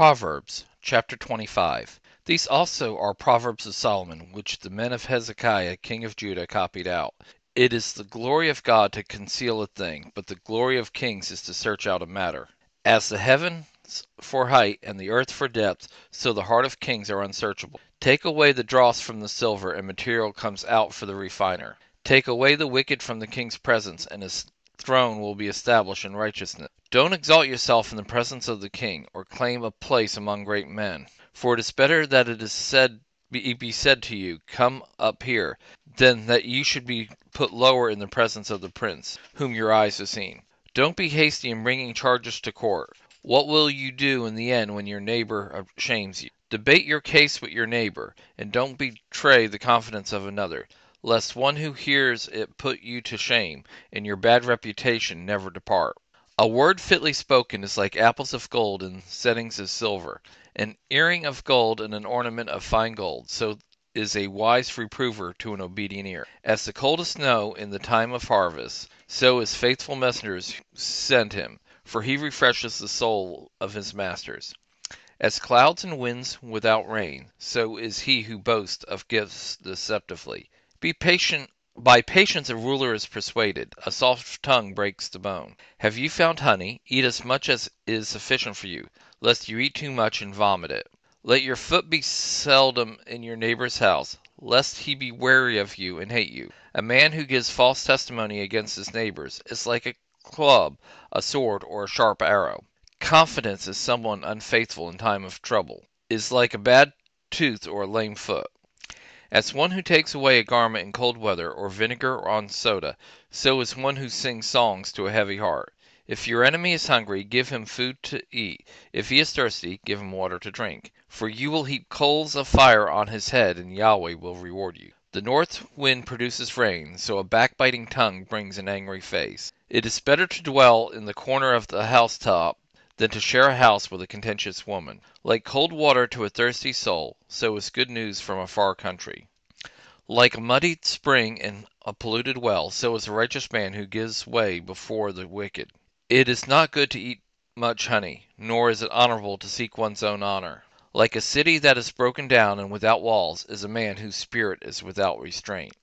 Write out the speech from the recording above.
Proverbs chapter 25. These also are Proverbs of Solomon, which the men of Hezekiah king of Judah copied out. It is the glory of God to conceal a thing, but the glory of kings is to search out a matter. As the heavens for height and the earth for depth, so the heart of kings are unsearchable. Take away the dross from the silver, and material comes out for the refiner. Take away the wicked from the king's presence, and his throne will be established in righteousness. Don't exalt yourself in the presence of the king, or claim a place among great men. For it is better that it is said be, be said to you, Come up here, than that you should be put lower in the presence of the prince, whom your eyes have seen. Don't be hasty in bringing charges to court. What will you do in the end when your neighbor shames you? Debate your case with your neighbor, and don't betray the confidence of another, lest one who hears it put you to shame, and your bad reputation never depart. A word fitly spoken is like apples of gold in settings of silver. An earring of gold and an ornament of fine gold, so is a wise reprover to an obedient ear. As the coldest snow in the time of harvest, so is faithful messengers sent him, for he refreshes the soul of his masters. As clouds and winds without rain, so is he who boasts of gifts deceptively. Be patient. By patience a ruler is persuaded, a soft tongue breaks the bone. Have you found honey? Eat as much as is sufficient for you, lest you eat too much and vomit it. Let your foot be seldom in your neighbor's house, lest he be weary of you and hate you. A man who gives false testimony against his neighbors is like a club, a sword, or a sharp arrow. Confidence in someone unfaithful in time of trouble is like a bad tooth or a lame foot. As one who takes away a garment in cold weather, or vinegar on soda, so is one who sings songs to a heavy heart. If your enemy is hungry, give him food to eat. If he is thirsty, give him water to drink. For you will heap coals of fire on his head, and Yahweh will reward you. The north wind produces rain, so a backbiting tongue brings an angry face. It is better to dwell in the corner of the housetop than to share a house with a contentious woman. Like cold water to a thirsty soul, so is good news from a far country. Like a muddied spring in a polluted well, so is a righteous man who gives way before the wicked. It is not good to eat much honey, nor is it honorable to seek one's own honor. Like a city that is broken down and without walls is a man whose spirit is without restraint.